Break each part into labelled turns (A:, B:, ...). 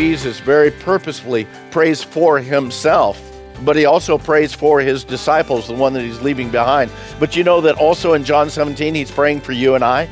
A: Jesus very purposefully prays for himself, but he also prays for his disciples, the one that he's leaving behind. But you know that also in John 17, he's praying for you and I.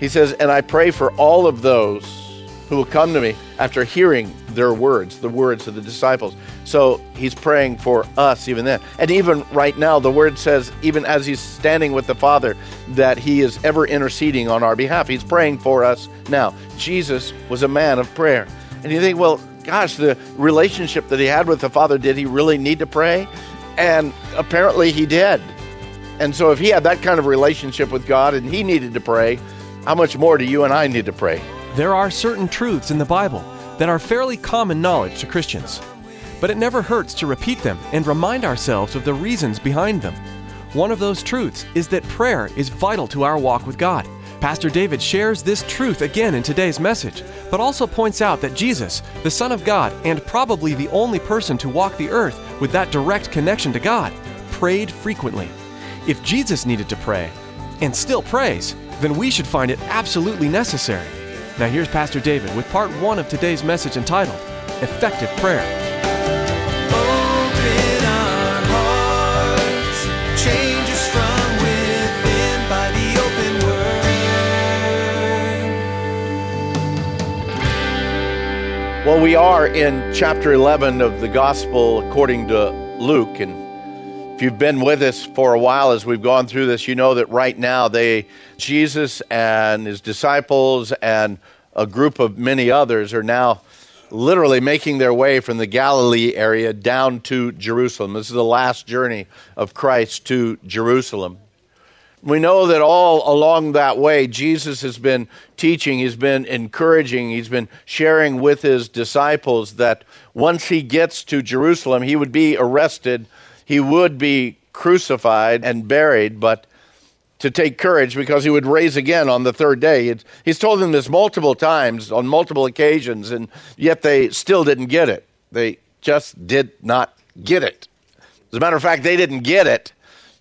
A: He says, And I pray for all of those who will come to me after hearing their words, the words of the disciples. So he's praying for us even then. And even right now, the word says, even as he's standing with the Father, that he is ever interceding on our behalf. He's praying for us now. Jesus was a man of prayer. And you think, well, gosh, the relationship that he had with the Father, did he really need to pray? And apparently he did. And so if he had that kind of relationship with God and he needed to pray, how much more do you and I need to pray?
B: There are certain truths in the Bible that are fairly common knowledge to Christians, but it never hurts to repeat them and remind ourselves of the reasons behind them. One of those truths is that prayer is vital to our walk with God. Pastor David shares this truth again in today's message, but also points out that Jesus, the Son of God and probably the only person to walk the earth with that direct connection to God, prayed frequently. If Jesus needed to pray, and still prays, then we should find it absolutely necessary. Now, here's Pastor David with part one of today's message entitled Effective Prayer.
A: Well, we are in chapter 11 of the Gospel according to Luke. And if you've been with us for a while as we've gone through this, you know that right now they, Jesus and his disciples and a group of many others are now literally making their way from the Galilee area down to Jerusalem. This is the last journey of Christ to Jerusalem. We know that all along that way, Jesus has been teaching, he's been encouraging, he's been sharing with his disciples that once he gets to Jerusalem, he would be arrested, he would be crucified and buried, but to take courage because he would raise again on the third day. He's told them this multiple times on multiple occasions, and yet they still didn't get it. They just did not get it. As a matter of fact, they didn't get it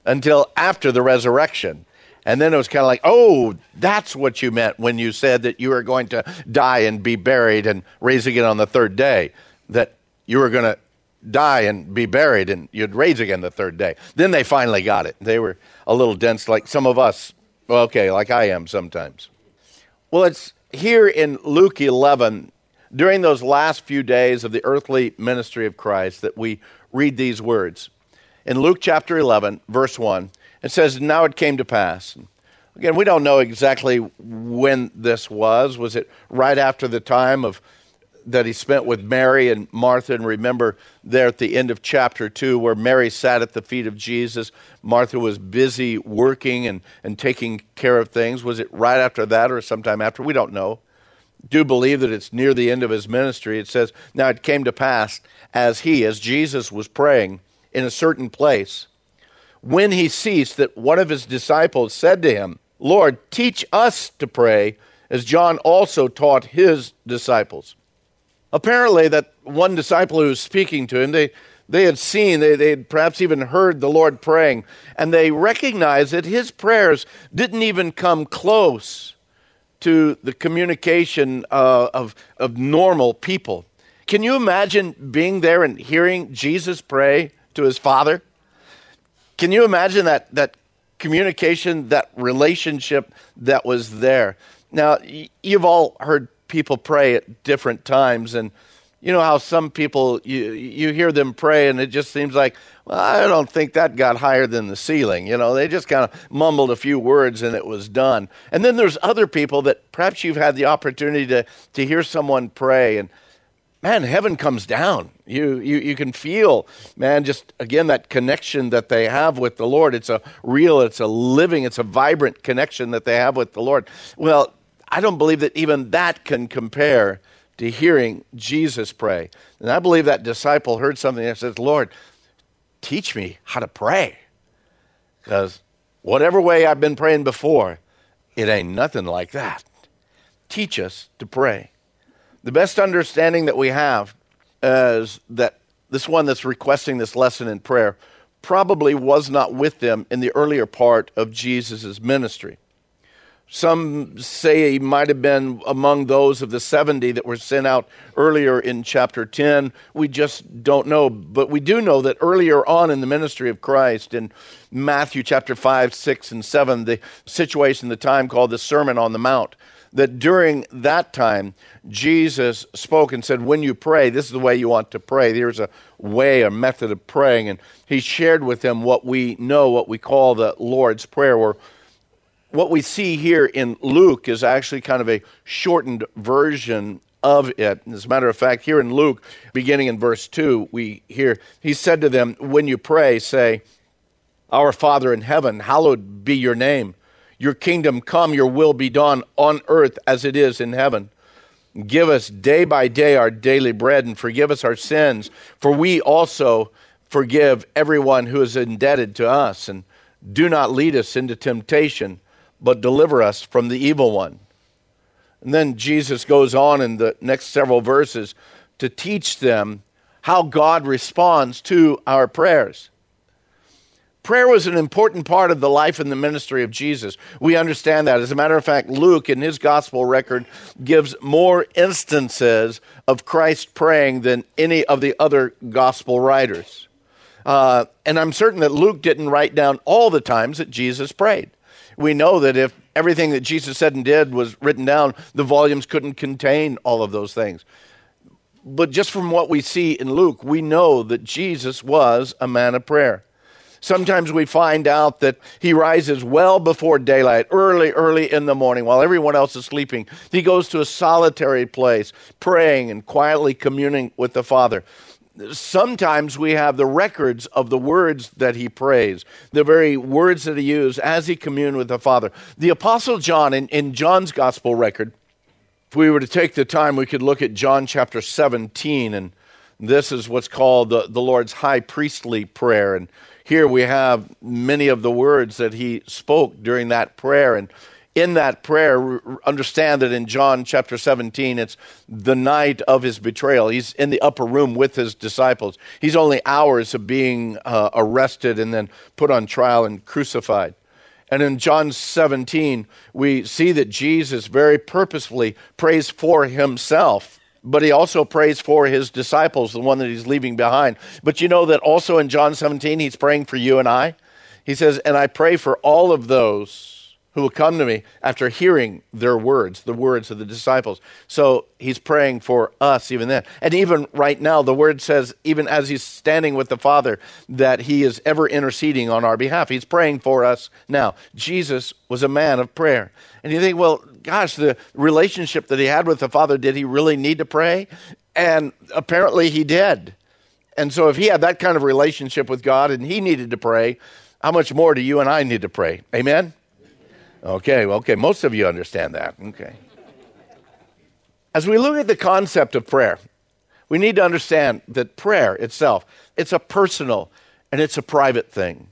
A: until after the resurrection. And then it was kind of like, oh, that's what you meant when you said that you were going to die and be buried and raise again on the third day. That you were going to die and be buried and you'd raise again the third day. Then they finally got it. They were a little dense, like some of us, okay, like I am sometimes. Well, it's here in Luke 11, during those last few days of the earthly ministry of Christ, that we read these words. In Luke chapter 11, verse 1, it says, Now it came to pass. Again, we don't know exactly when this was. Was it right after the time of that he spent with Mary and Martha. And remember there at the end of chapter 2, where Mary sat at the feet of Jesus, Martha was busy working and, and taking care of things. Was it right after that or sometime after? We don't know. Do believe that it's near the end of his ministry. It says, Now it came to pass as he, as Jesus was praying in a certain place, when he ceased, that one of his disciples said to him, Lord, teach us to pray, as John also taught his disciples. Apparently, that one disciple who was speaking to him, they, they had seen, they, they had perhaps even heard the Lord praying, and they recognized that his prayers didn't even come close to the communication uh, of, of normal people. Can you imagine being there and hearing Jesus pray to his Father? Can you imagine that, that communication, that relationship that was there? Now, you've all heard people pray at different times and you know how some people you you hear them pray and it just seems like well I don't think that got higher than the ceiling you know they just kind of mumbled a few words and it was done and then there's other people that perhaps you've had the opportunity to to hear someone pray and man, heaven comes down. You, you, you can feel, man, just again, that connection that they have with the Lord. It's a real, it's a living, it's a vibrant connection that they have with the Lord. Well, I don't believe that even that can compare to hearing Jesus pray. And I believe that disciple heard something that says, Lord, teach me how to pray. Because whatever way I've been praying before, it ain't nothing like that. Teach us to pray. The best understanding that we have is that this one that's requesting this lesson in prayer probably was not with them in the earlier part of Jesus' ministry. Some say he might have been among those of the 70 that were sent out earlier in chapter 10. We just don't know. But we do know that earlier on in the ministry of Christ, in Matthew chapter 5, 6, and 7, the situation, the time called the Sermon on the Mount, that during that time, Jesus spoke and said, When you pray, this is the way you want to pray. There's a way, a method of praying. And he shared with them what we know, what we call the Lord's Prayer, or what we see here in Luke is actually kind of a shortened version of it. As a matter of fact, here in Luke, beginning in verse 2, we hear, He said to them, When you pray, say, Our Father in heaven, hallowed be your name. Your kingdom come, your will be done on earth as it is in heaven. Give us day by day our daily bread and forgive us our sins, for we also forgive everyone who is indebted to us. And do not lead us into temptation, but deliver us from the evil one. And then Jesus goes on in the next several verses to teach them how God responds to our prayers. Prayer was an important part of the life and the ministry of Jesus. We understand that. As a matter of fact, Luke, in his gospel record, gives more instances of Christ praying than any of the other gospel writers. Uh, and I'm certain that Luke didn't write down all the times that Jesus prayed. We know that if everything that Jesus said and did was written down, the volumes couldn't contain all of those things. But just from what we see in Luke, we know that Jesus was a man of prayer. Sometimes we find out that he rises well before daylight, early, early in the morning, while everyone else is sleeping. He goes to a solitary place, praying and quietly communing with the Father. Sometimes we have the records of the words that he prays, the very words that he used as he communed with the Father. The Apostle John, in, in John's gospel record, if we were to take the time, we could look at John chapter 17, and this is what's called the, the Lord's high priestly prayer. And here we have many of the words that he spoke during that prayer. And in that prayer, understand that in John chapter 17, it's the night of his betrayal. He's in the upper room with his disciples. He's only hours of being uh, arrested and then put on trial and crucified. And in John 17, we see that Jesus very purposefully prays for himself but he also prays for his disciples, the one that he's leaving behind. But you know that also in John 17, he's praying for you and I. He says, And I pray for all of those who will come to me after hearing their words, the words of the disciples. So he's praying for us even then. And even right now, the word says, even as he's standing with the Father, that he is ever interceding on our behalf. He's praying for us now. Jesus was a man of prayer. And you think, well, gosh, the relationship that he had with the Father, did he really need to pray? And apparently he did. And so if he had that kind of relationship with God and he needed to pray, how much more do you and I need to pray? Amen? Okay, okay, most of you understand that. Okay. As we look at the concept of prayer, we need to understand that prayer itself, it's a personal and it's a private thing.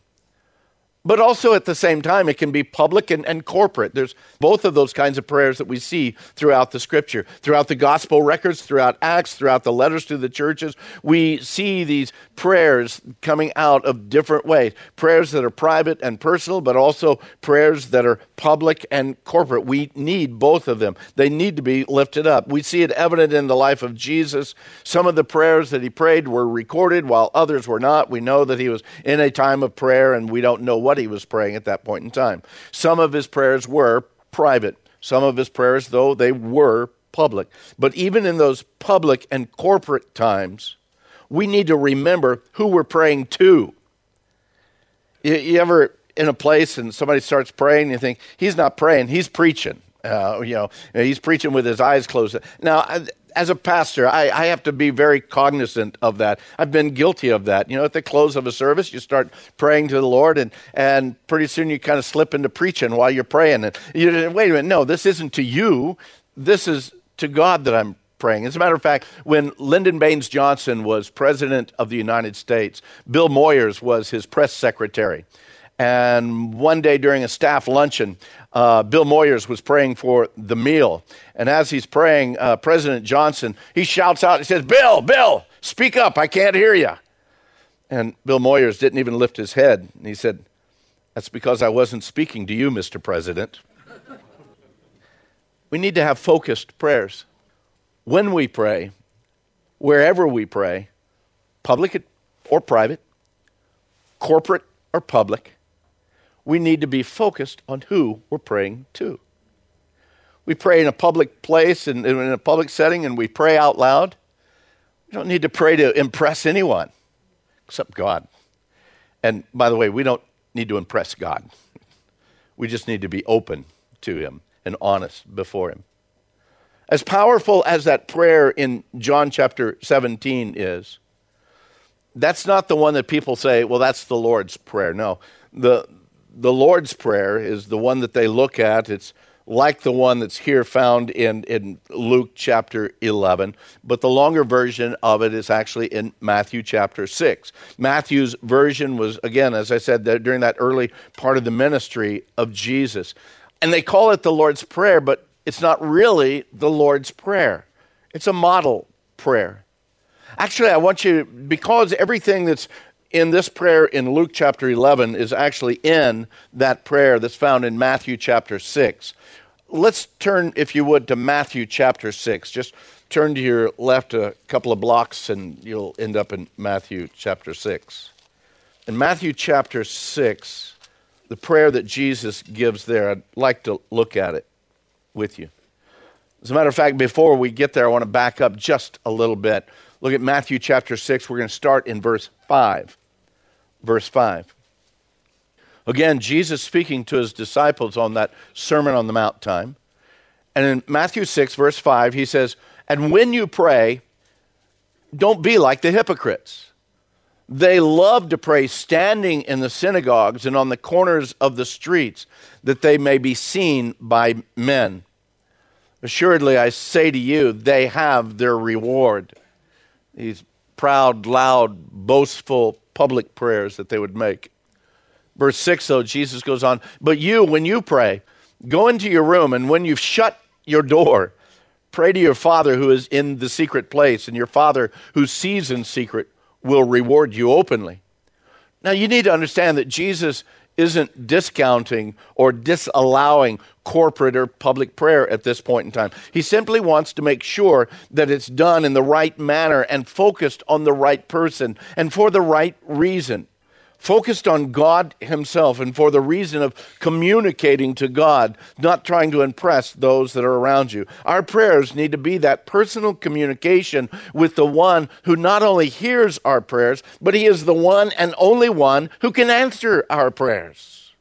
A: But also at the same time, it can be public and, and corporate. There's both of those kinds of prayers that we see throughout the scripture, throughout the gospel records, throughout Acts, throughout the letters to the churches. We see these prayers coming out of different ways prayers that are private and personal, but also prayers that are public and corporate. We need both of them, they need to be lifted up. We see it evident in the life of Jesus. Some of the prayers that he prayed were recorded, while others were not. We know that he was in a time of prayer, and we don't know what what he was praying at that point in time. Some of his prayers were private, some of his prayers, though, they were public. But even in those public and corporate times, we need to remember who we're praying to. You, you ever in a place and somebody starts praying, you think, he's not praying, he's preaching. Uh, you know, he's preaching with his eyes closed. Now, as a pastor, I, I, have to be very cognizant of that. I've been guilty of that. You know, at the close of a service, you start praying to the Lord, and, and pretty soon you kind of slip into preaching while you're praying. And you wait a minute, no, this isn't to you. This is to God that I'm praying. As a matter of fact, when Lyndon Baines Johnson was president of the United States, Bill Moyers was his press secretary. And one day during a staff luncheon, uh, Bill Moyers was praying for the meal. And as he's praying, uh, President Johnson, he shouts out, he says, Bill, Bill, speak up, I can't hear you. And Bill Moyers didn't even lift his head. And he said, That's because I wasn't speaking to you, Mr. President. we need to have focused prayers. When we pray, wherever we pray, public or private, corporate or public, we need to be focused on who we're praying to. We pray in a public place and in a public setting and we pray out loud. We don't need to pray to impress anyone except God. And by the way, we don't need to impress God. We just need to be open to Him and honest before Him. As powerful as that prayer in John chapter 17 is, that's not the one that people say, well, that's the Lord's Prayer. No, the, the Lord's Prayer is the one that they look at. It's like the one that's here found in, in Luke chapter 11, but the longer version of it is actually in Matthew chapter 6. Matthew's version was, again, as I said, during that early part of the ministry of Jesus. And they call it the Lord's Prayer, but it's not really the Lord's Prayer, it's a model prayer. Actually, I want you, because everything that's in this prayer in Luke chapter 11 is actually in that prayer that's found in Matthew chapter 6. Let's turn, if you would, to Matthew chapter 6. Just turn to your left a couple of blocks and you'll end up in Matthew chapter 6. In Matthew chapter 6, the prayer that Jesus gives there, I'd like to look at it with you. As a matter of fact, before we get there, I want to back up just a little bit. Look at Matthew chapter 6. We're going to start in verse 5 verse 5. Again, Jesus speaking to his disciples on that Sermon on the Mount time. And in Matthew 6, verse 5, he says, And when you pray, don't be like the hypocrites. They love to pray standing in the synagogues and on the corners of the streets, that they may be seen by men. Assuredly, I say to you, they have their reward. These proud, loud, boastful public prayers that they would make. Verse 6, though, Jesus goes on, But you, when you pray, go into your room, and when you've shut your door, pray to your Father who is in the secret place, and your Father who sees in secret will reward you openly. Now, you need to understand that Jesus isn't discounting or disallowing corporate or public prayer at this point in time. He simply wants to make sure that it's done in the right manner and focused on the right person and for the right reason focused on God Himself and for the reason of communicating to God, not trying to impress those that are around you. Our prayers need to be that personal communication with the one who not only hears our prayers, but He is the one and only one who can answer our prayers.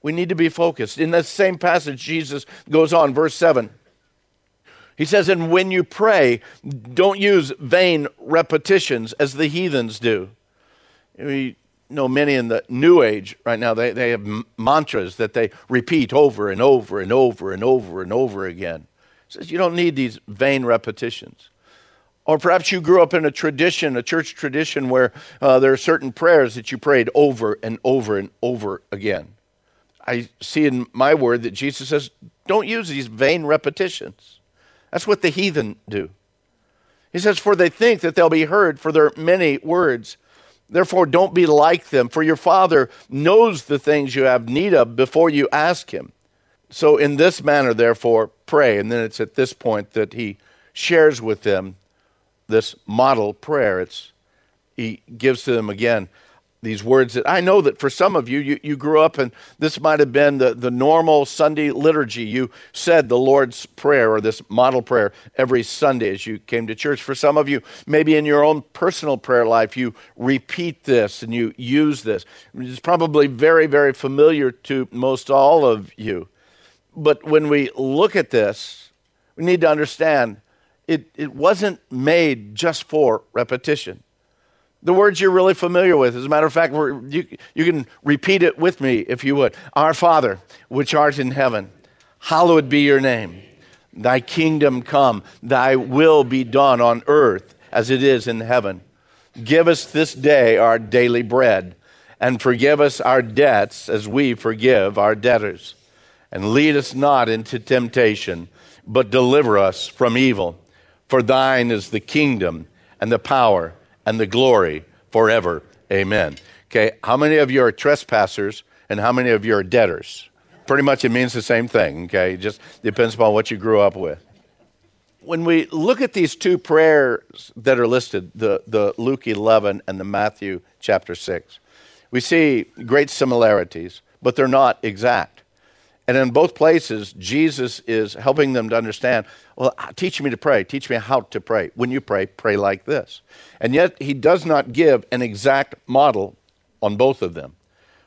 A: We need to be focused. In that same passage, Jesus goes on, verse 7. He says, And when you pray, don't use vain repetitions as the heathens do know many in the new age right now, they, they have mantras that they repeat over and over and over and over and over again. It says you don't need these vain repetitions. Or perhaps you grew up in a tradition, a church tradition, where uh, there are certain prayers that you prayed over and over and over again. I see in my word that Jesus says, don't use these vain repetitions. That's what the heathen do. He says, For they think that they'll be heard for their many words. Therefore, don't be like them, for your Father knows the things you have need of before you ask Him. So, in this manner, therefore, pray. And then it's at this point that He shares with them this model prayer. It's, he gives to them again these words that I know that for some of you, you, you grew up and this might have been the, the normal Sunday liturgy. You said the Lord's Prayer or this model prayer every Sunday as you came to church. For some of you, maybe in your own personal prayer life, you repeat this and you use this. It's probably very, very familiar to most all of you. But when we look at this, we need to understand it, it wasn't made just for repetition. The words you're really familiar with. As a matter of fact, you, you can repeat it with me if you would. Our Father, which art in heaven, hallowed be your name. Thy kingdom come, thy will be done on earth as it is in heaven. Give us this day our daily bread, and forgive us our debts as we forgive our debtors. And lead us not into temptation, but deliver us from evil. For thine is the kingdom, and the power, and the glory forever. Amen. Okay, how many of you are trespassers, and how many of you are debtors? Pretty much it means the same thing, okay? It just depends upon what you grew up with. When we look at these two prayers that are listed, the, the Luke 11 and the Matthew chapter 6, we see great similarities, but they're not exact. And in both places, Jesus is helping them to understand well, teach me to pray. Teach me how to pray. When you pray, pray like this. And yet, he does not give an exact model on both of them.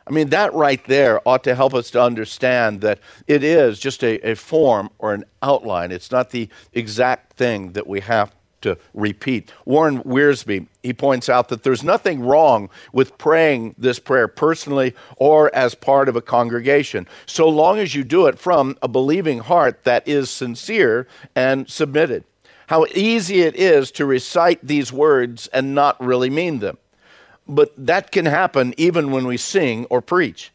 A: I mean, that right there ought to help us to understand that it is just a, a form or an outline. It's not the exact thing that we have to repeat. Warren Wiersbe, he points out that there's nothing wrong with praying this prayer personally or as part of a congregation, so long as you do it from a believing heart that is sincere and submitted. How easy it is to recite these words and not really mean them. But that can happen even when we sing or preach.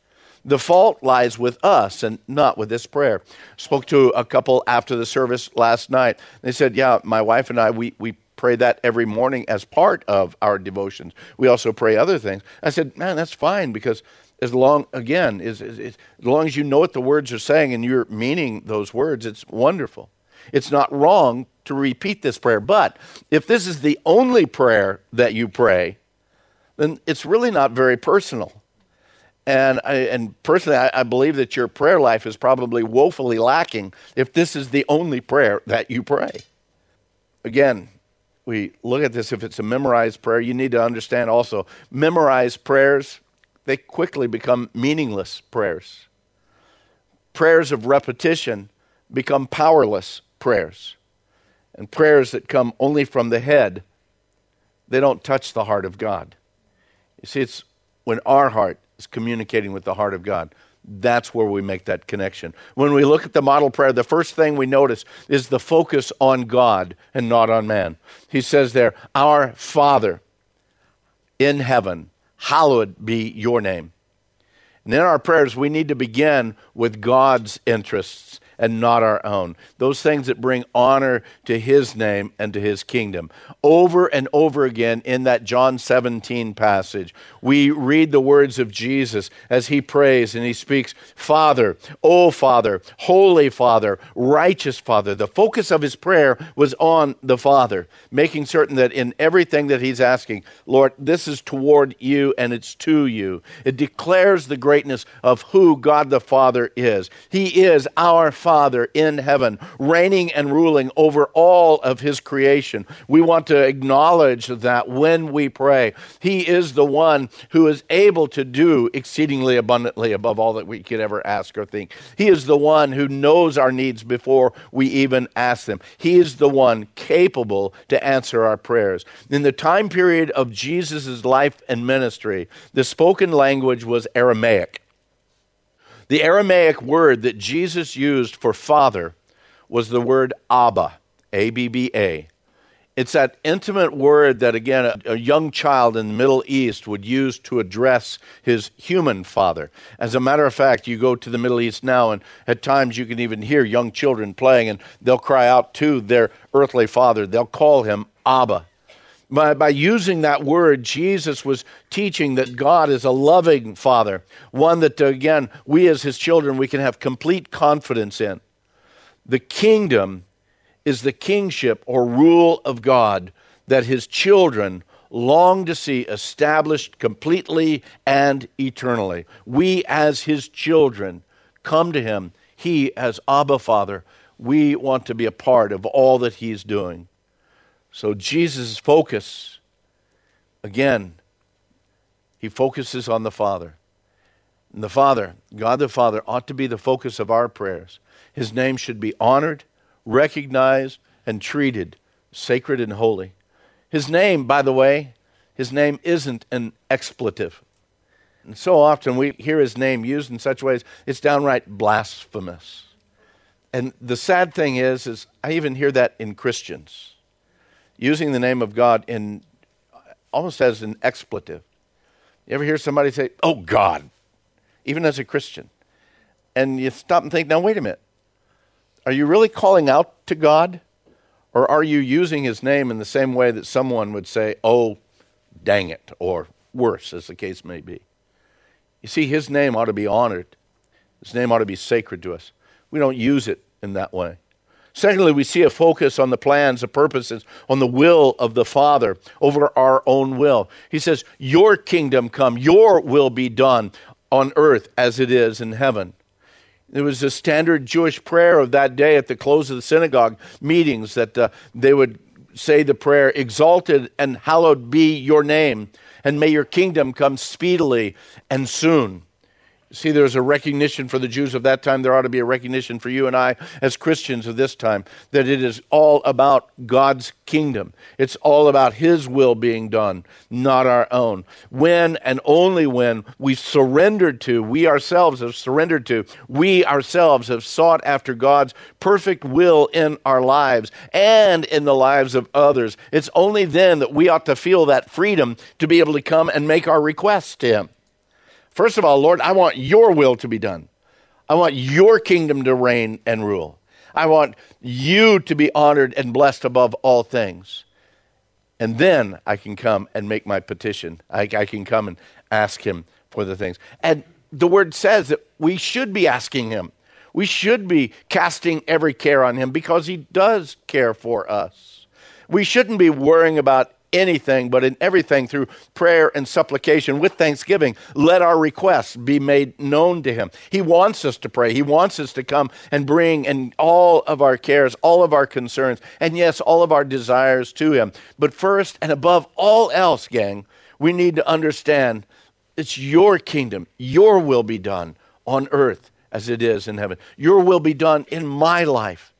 A: The fault lies with us and not with this prayer. Spoke to a couple after the service last night. They said, Yeah, my wife and I, we, we pray that every morning as part of our devotions. We also pray other things. I said, Man, that's fine because as long, again, is, as long as you know what the words are saying and you're meaning those words, it's wonderful. It's not wrong to repeat this prayer. But if this is the only prayer that you pray, then it's really not very personal. And, I, and personally, I, I, believe that your prayer life is probably woefully lacking if this is the only prayer that you pray. Again, we look at this if it's a memorized prayer, you need to understand also memorized prayers, they quickly become meaningless prayers. Prayers of repetition become powerless prayers. And prayers that come only from the head, they don't touch the heart of God. You see, it's when our heart is communicating with the heart of God. That's where we make that connection. When we look at the model prayer, the first thing we notice is the focus on God and not on man. He says there, Our Father in heaven, hallowed be your name. And in our prayers, we need to begin with God's interests and not our own. Those things that bring honor to his name and to his kingdom. Over and over again in that John 17 passage, we read the words of Jesus as he prays and he speaks, Father, oh Father, Holy Father, righteous Father. The focus of his prayer was on the Father, making certain that in everything that he's asking, Lord, this is toward you and it's to you. It declares the greatness of who God the Father is. He is our Father Father in heaven, reigning and ruling over all of his creation. We want to acknowledge that when we pray, he is the one who is able to do exceedingly abundantly above all that we could ever ask or think. He is the one who knows our needs before we even ask them. He is the one capable to answer our prayers. In the time period of Jesus' life and ministry, the spoken language was Aramaic. The Aramaic word that Jesus used for father was the word Abba, A B B A. It's that intimate word that, again, a, a, young child in the Middle East would use to address his human father. As a matter of fact, you go to the Middle East now, and at times you can even hear young children playing, and they'll cry out to their earthly father. They'll call him Abba. By, by using that word, Jesus was teaching that God is a loving Father, one that, again, we as His children, we can have complete confidence in. The kingdom is the kingship or rule of God that His children long to see established completely and eternally. We, as His children, come to Him. He, as Abba Father, we want to be a part of all that He's doing. So Jesus' focus, again, he focuses on the Father. And the Father, God the Father, ought to be the focus of our prayers. His name should be honored, recognized, and treated sacred and holy. His name, by the way, his name isn't an expletive. And so often we hear his name used in such ways, it's downright blasphemous. And the sad thing is, is I even hear that in Christians, using the name of God in almost as an expletive. You ever hear somebody say, "Oh God," even as a Christian, and you stop and think, "Now wait a minute, are you really calling out to God, or are you using His name in the same way that someone would say, "Oh, dang it," or worse, as the case may be?" You see, His name ought to be honored. His name ought to be sacred to us. We don't use it in that way. Secondly, we see a focus on the plans, the purposes, on the will of the Father over our own will. He says, Your kingdom come, your will be done on earth as it is in heaven. It was a standard Jewish prayer of that day at the close of the synagogue meetings that uh, they would say the prayer, Exalted and hallowed be your name, and may your kingdom come speedily and soon. See, there's a recognition for the Jews of that time. There ought to be a recognition for you and I as Christians of this time that it is all about God's kingdom. It's all about His will being done, not our own. When and only when we surrendered to, we ourselves have surrendered to, we ourselves have sought after God's perfect will in our lives and in the lives of others, it's only then that we ought to feel that freedom to be able to come and make our requests to Him. First of all, Lord, I want your will to be done. I want your kingdom to reign and rule. I want you to be honored and blessed above all things. And then I can come and make my petition. I, I, can come and ask him for the things. And the word says that we should be asking him. We should be casting every care on him because he does care for us. We shouldn't be worrying about anything, but in everything through prayer and supplication with thanksgiving, let our requests be made known to Him. He wants us to pray. He wants us to come and bring and all of our cares, all of our concerns, and yes, all of our desires to Him. But first and above all else, gang, we need to understand it's your kingdom, your will be done on earth as it is in heaven. Your will be done in my life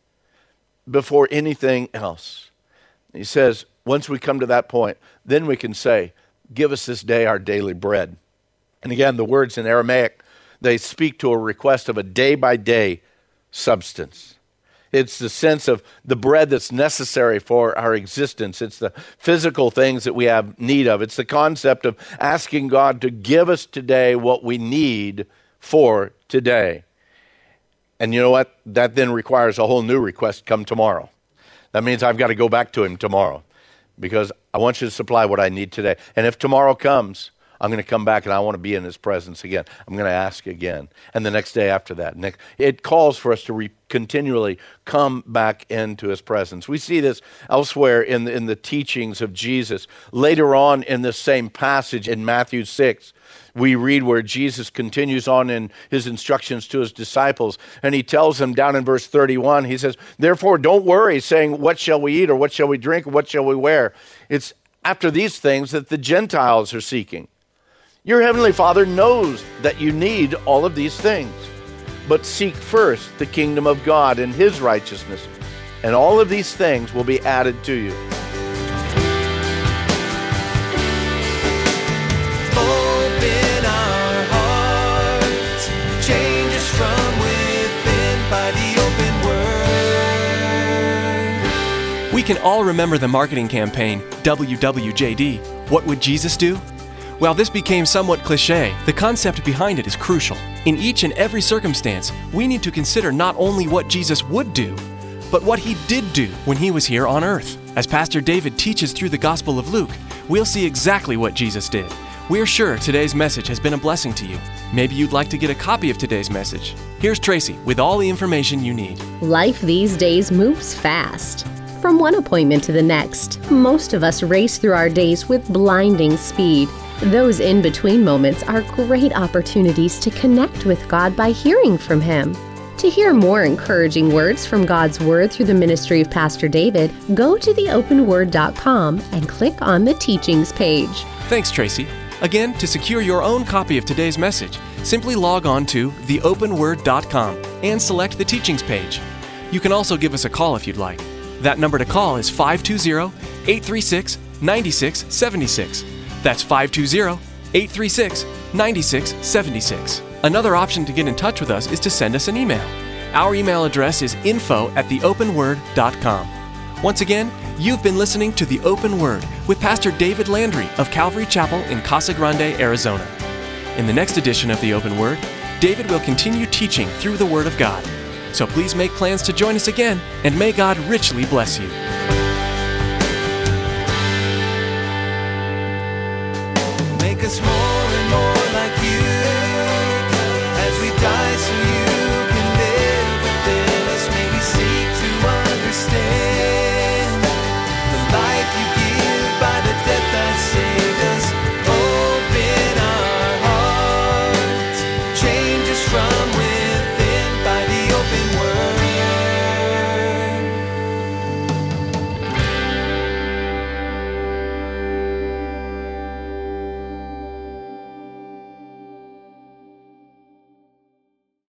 A: before anything else. He says, once we come to that point, then we can say, Give us this day our daily bread. And again, the words in Aramaic, they speak to a request of a day by day substance. It's the sense of the bread that's necessary for our existence. It's the physical things that we have need of. It's the concept of asking God to give us today what we need for today. And you know what? That then requires a whole new request come tomorrow. That means I've got to go back to Him tomorrow because I want you to supply what I need today. And if tomorrow comes, I'm going to come back and I want to be in his presence again. I'm going to ask again. And the next day after that. Next, it calls for us to re- continually come back into his presence. We see this elsewhere in the, in the teachings of Jesus. Later on in the same passage in Matthew 6, we read where Jesus continues on in his instructions to his disciples, and he tells them down in verse 31, he says, Therefore, don't worry, saying, What shall we eat, or what shall we drink, or what shall we wear? It's after these things that the Gentiles are seeking. Your heavenly Father knows that you need all of these things, but seek first the kingdom of God and his righteousness, and all of these things will be added to you.
B: Can all remember the marketing campaign, WWJD. What would Jesus do? While this became somewhat cliche, the concept behind it is crucial. In each and every circumstance, we need to consider not only what Jesus would do, but what he did do when he was here on earth. As Pastor David teaches through the Gospel of Luke, we'll see exactly what Jesus did. We're sure today's message has been a blessing to you. Maybe you'd like to get a copy of today's message. Here's Tracy with all the information you need.
C: Life these days moves fast. From one appointment to the next, most of us race through our days with blinding speed. Those in between moments are great opportunities to connect with God by hearing from Him. To hear more encouraging words from God's Word through the ministry of Pastor David, go to theopenword.com and click on the teachings page.
B: Thanks, Tracy. Again, to secure your own copy of today's message, simply log on to theopenword.com and select the teachings page. You can also give us a call if you'd like. That number to call is 520 836 9676. That's 520 836 9676. Another option to get in touch with us is to send us an email. Our email address is info at theopenword.com. Once again, you've been listening to The Open Word with Pastor David Landry of Calvary Chapel in Casa Grande, Arizona. In the next edition of The Open Word, David will continue teaching through the Word of God. So please make plans to join us again, and may God richly bless you.
D: Make us more